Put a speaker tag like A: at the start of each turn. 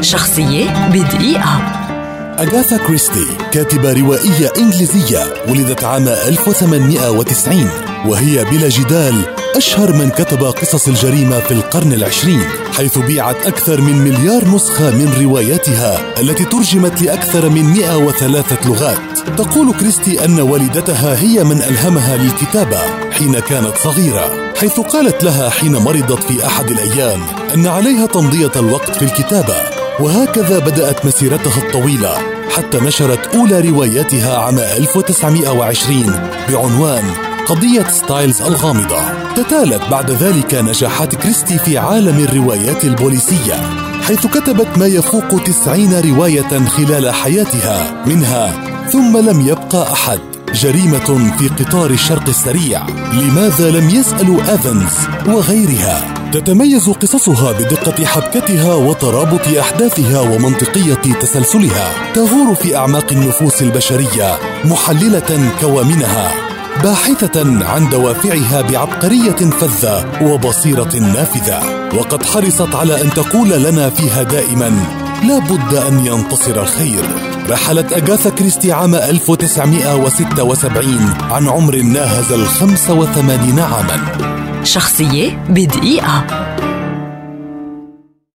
A: شخصية بدقيقة.
B: أغاثا كريستي كاتبة روائية إنجليزية ولدت عام 1890 وهي بلا جدال أشهر من كتب قصص الجريمة في القرن العشرين حيث بيعت أكثر من مليار نسخة من رواياتها التي ترجمت لأكثر من 103 لغات. تقول كريستي أن والدتها هي من ألهمها للكتابة حين كانت صغيرة. حيث قالت لها حين مرضت في أحد الأيام أن عليها تمضية الوقت في الكتابة وهكذا بدأت مسيرتها الطويلة حتى نشرت أولى رواياتها عام 1920 بعنوان قضية ستايلز الغامضة. تتالت بعد ذلك نجاحات كريستي في عالم الروايات البوليسية حيث كتبت ما يفوق تسعين رواية خلال حياتها منها ثم لم يبقى أحد جريمة في قطار الشرق السريع. لماذا لم يسألوا ايفنز وغيرها؟ تتميز قصصها بدقة حبكتها وترابط أحداثها ومنطقية تسلسلها. تغور في أعماق النفوس البشرية محللة كوامنها. باحثة عن دوافعها بعبقرية فذة وبصيرة نافذة. وقد حرصت على أن تقول لنا فيها دائما لا بد أن ينتصر الخير. رحلت أغاثا كريستي عام 1976 عن عمر ناهز ال 85 عاما.
A: شخصية بدقيقة.